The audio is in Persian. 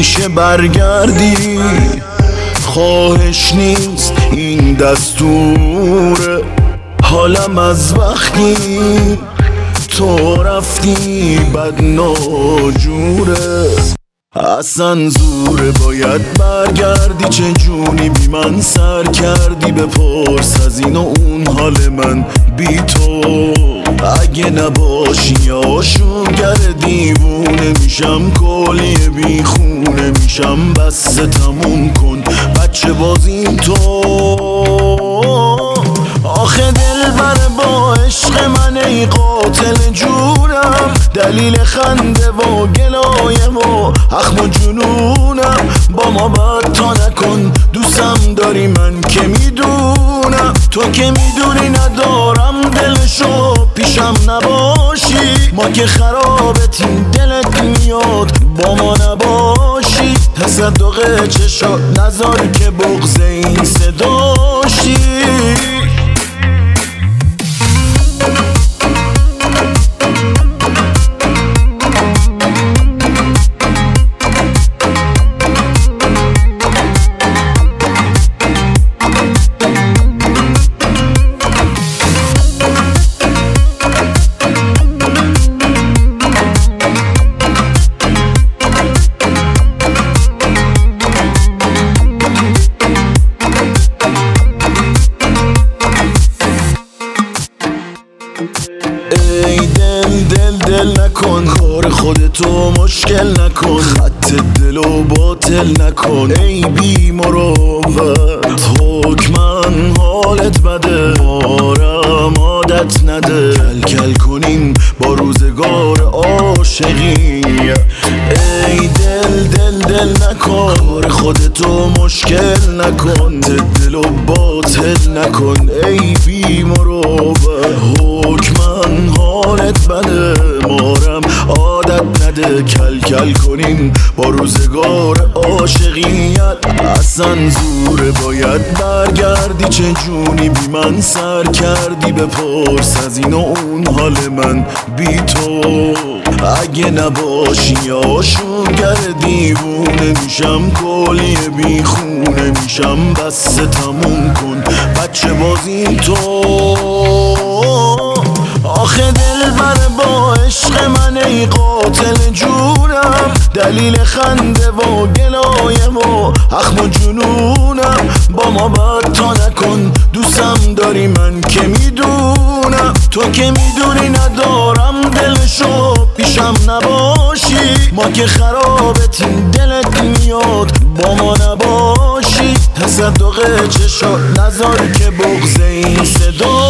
میشه برگردی. خواهش نیست این دستور. حالم از وقتی تو رفتی بد ناجوره. اصلا زوره باید برگردی. چه جونی بی من سر کردی؟ بپرس از این و اون حال من بی تو. اگه نباشی یا شونگر دیوونه میشم کلی بی خونه میشم بس تموم کن بچه بازیم تو. آخه دل بر با عشق من ای قاتل جونم دلیل خنده و گلایه و اخم و جنونم. با ما بد تا نکن دوستم داری من که می‌دونم. تو که می‌دونی ندارم دلشو. پیشم نباشی. ما که خرابتیم دلت میاد. با ما نباشی. تصدق چشا نزار که بغز این صداشی. دل نکن. کار خودتو مشکل نکن. خط دل و باطل نکن. ای بی مروت حکمن حالت بده. آرم عادت نده. کل کل کنیم با روزگار عاشقی. ای دل دل دل نکن. کار خودتو مشکل نکن. دل و باطل نکن. ای بی کل کل کنیم. با روزگار عاشقیت اصلا زوره باید برگردی. چه جونی بی من سر کردی؟ بپرس از این و اون حال من. بی تو اگه نباشی یا شونگر دیوونه میشم کلی بی خونه میشم. بس تموم کن. بچه بازی تو. دلیل خنده و گلایه و اخم و جنونم با ما بد تا نکن. دوستم داری من که می‌دونم. تو که می‌دونی ندارم دلشو. پیشم نباشی. ما که خرابتیم دلت میاد. با ما نباشی. تصدق چشات نزار که بغز این صداشی